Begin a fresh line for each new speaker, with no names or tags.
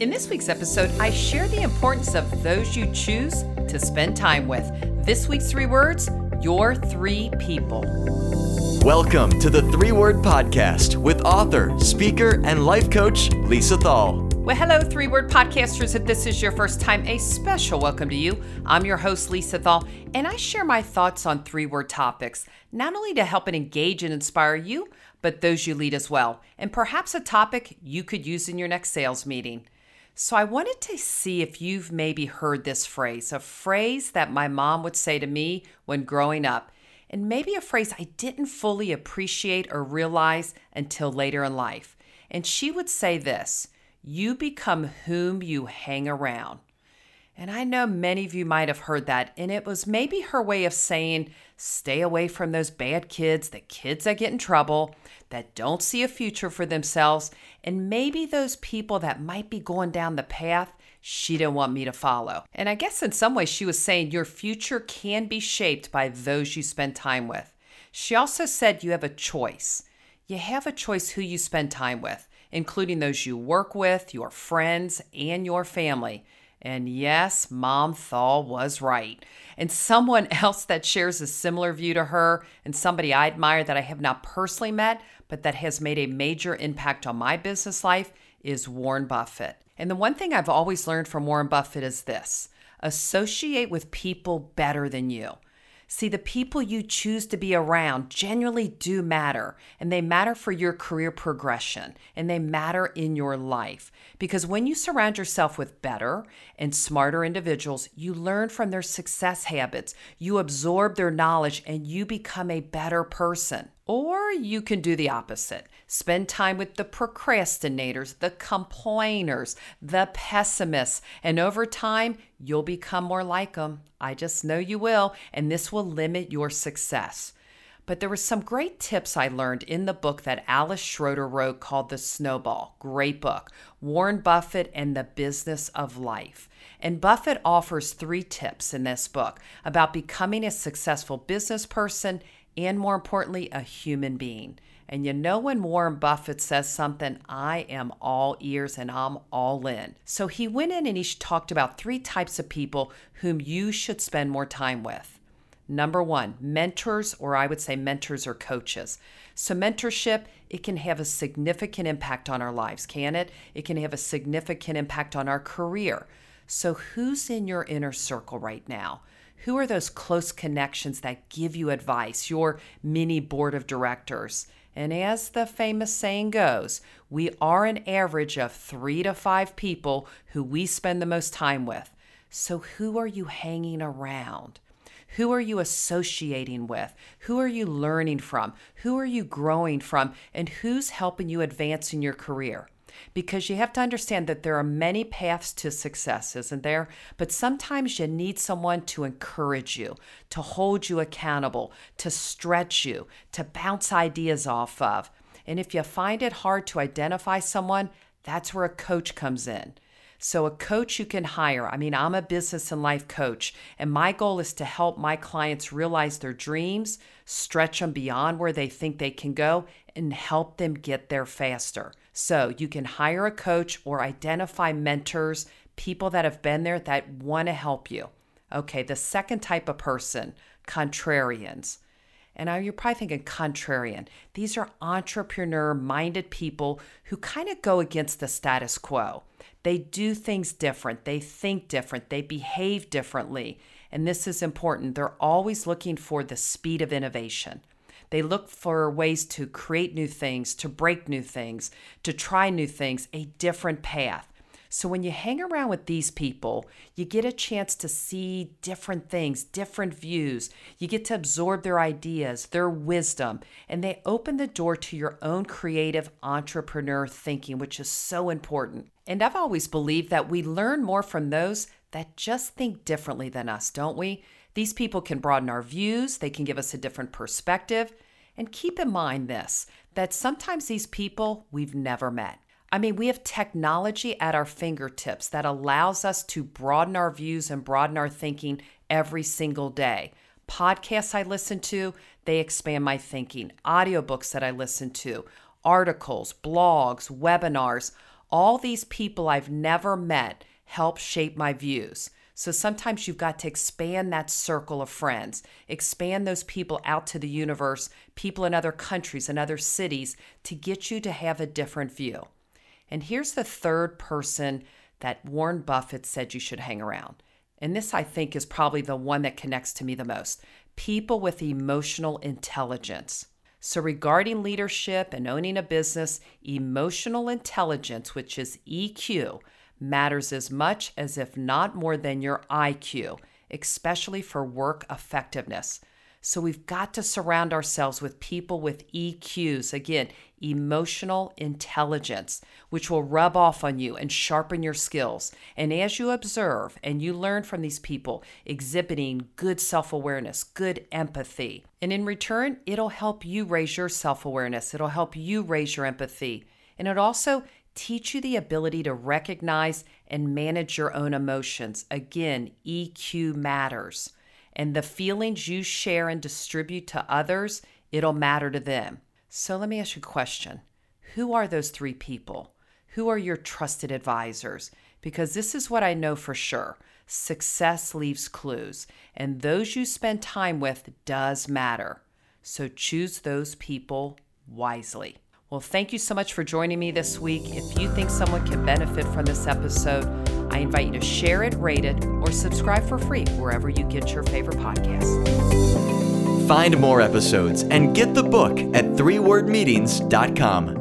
In this week's episode, I share the importance of those you choose to spend time with. This week's three words your three people.
Welcome to the Three Word Podcast with author, speaker, and life coach Lisa Thal.
Well, hello, three word podcasters. If this is your first time, a special welcome to you. I'm your host, Lisa Thal, and I share my thoughts on three word topics, not only to help and engage and inspire you, but those you lead as well, and perhaps a topic you could use in your next sales meeting. So I wanted to see if you've maybe heard this phrase, a phrase that my mom would say to me when growing up, and maybe a phrase I didn't fully appreciate or realize until later in life. And she would say this You become whom you hang around. And I know many of you might have heard that, and it was maybe her way of saying, stay away from those bad kids, the kids that get in trouble, that don't see a future for themselves, and maybe those people that might be going down the path she didn't want me to follow. And I guess in some ways she was saying your future can be shaped by those you spend time with. She also said you have a choice. You have a choice who you spend time with, including those you work with, your friends, and your family. And yes, Mom Thal was right. And someone else that shares a similar view to her, and somebody I admire that I have not personally met, but that has made a major impact on my business life, is Warren Buffett. And the one thing I've always learned from Warren Buffett is this associate with people better than you. See, the people you choose to be around genuinely do matter, and they matter for your career progression, and they matter in your life. Because when you surround yourself with better and smarter individuals, you learn from their success habits, you absorb their knowledge, and you become a better person. Or you can do the opposite. Spend time with the procrastinators, the complainers, the pessimists, and over time, you'll become more like them. I just know you will, and this will limit your success. But there were some great tips I learned in the book that Alice Schroeder wrote called The Snowball. Great book. Warren Buffett and the Business of Life. And Buffett offers three tips in this book about becoming a successful business person and more importantly, a human being. And you know, when Warren Buffett says something, I am all ears and I'm all in. So he went in and he talked about three types of people whom you should spend more time with. Number one, mentors, or I would say mentors or coaches. So, mentorship, it can have a significant impact on our lives, can it? It can have a significant impact on our career. So, who's in your inner circle right now? Who are those close connections that give you advice, your mini board of directors? And as the famous saying goes, we are an average of three to five people who we spend the most time with. So, who are you hanging around? Who are you associating with? Who are you learning from? Who are you growing from? And who's helping you advance in your career? Because you have to understand that there are many paths to success, isn't there? But sometimes you need someone to encourage you, to hold you accountable, to stretch you, to bounce ideas off of. And if you find it hard to identify someone, that's where a coach comes in. So, a coach you can hire. I mean, I'm a business and life coach, and my goal is to help my clients realize their dreams, stretch them beyond where they think they can go, and help them get there faster. So you can hire a coach or identify mentors, people that have been there that want to help you. Okay, the second type of person, contrarians. And now you're probably thinking contrarian. These are entrepreneur minded people who kind of go against the status quo. They do things different, they think different, they behave differently. And this is important. They're always looking for the speed of innovation. They look for ways to create new things, to break new things, to try new things, a different path. So when you hang around with these people, you get a chance to see different things, different views. You get to absorb their ideas, their wisdom, and they open the door to your own creative entrepreneur thinking, which is so important. And I've always believed that we learn more from those that just think differently than us, don't we? These people can broaden our views, they can give us a different perspective. And keep in mind this that sometimes these people we've never met. I mean, we have technology at our fingertips that allows us to broaden our views and broaden our thinking every single day. Podcasts I listen to, they expand my thinking. Audiobooks that I listen to, articles, blogs, webinars, All these people I've never met help shape my views. So sometimes you've got to expand that circle of friends, expand those people out to the universe, people in other countries and other cities to get you to have a different view. And here's the third person that Warren Buffett said you should hang around. And this, I think, is probably the one that connects to me the most people with emotional intelligence. So, regarding leadership and owning a business, emotional intelligence, which is EQ, matters as much as, if not more than, your IQ, especially for work effectiveness. So we've got to surround ourselves with people with EQs, again, emotional intelligence, which will rub off on you and sharpen your skills. And as you observe and you learn from these people, exhibiting good self awareness, good empathy, and in return, it'll help you raise your self awareness, it'll help you raise your empathy. And it also teach you the ability to recognize and manage your own emotions. Again, EQ matters and the feelings you share and distribute to others, it'll matter to them. So let me ask you a question Who are those three people? Who are your trusted advisors? Because this is what I know for sure success leaves clues, and those you spend time with does matter. So choose those people wisely. Well, thank you so much for joining me this week. If you think someone can benefit from this episode, I invite you to share it, rate it, or subscribe for free wherever you get your favorite podcasts.
Find more episodes and get the book at threewordmeetings.com.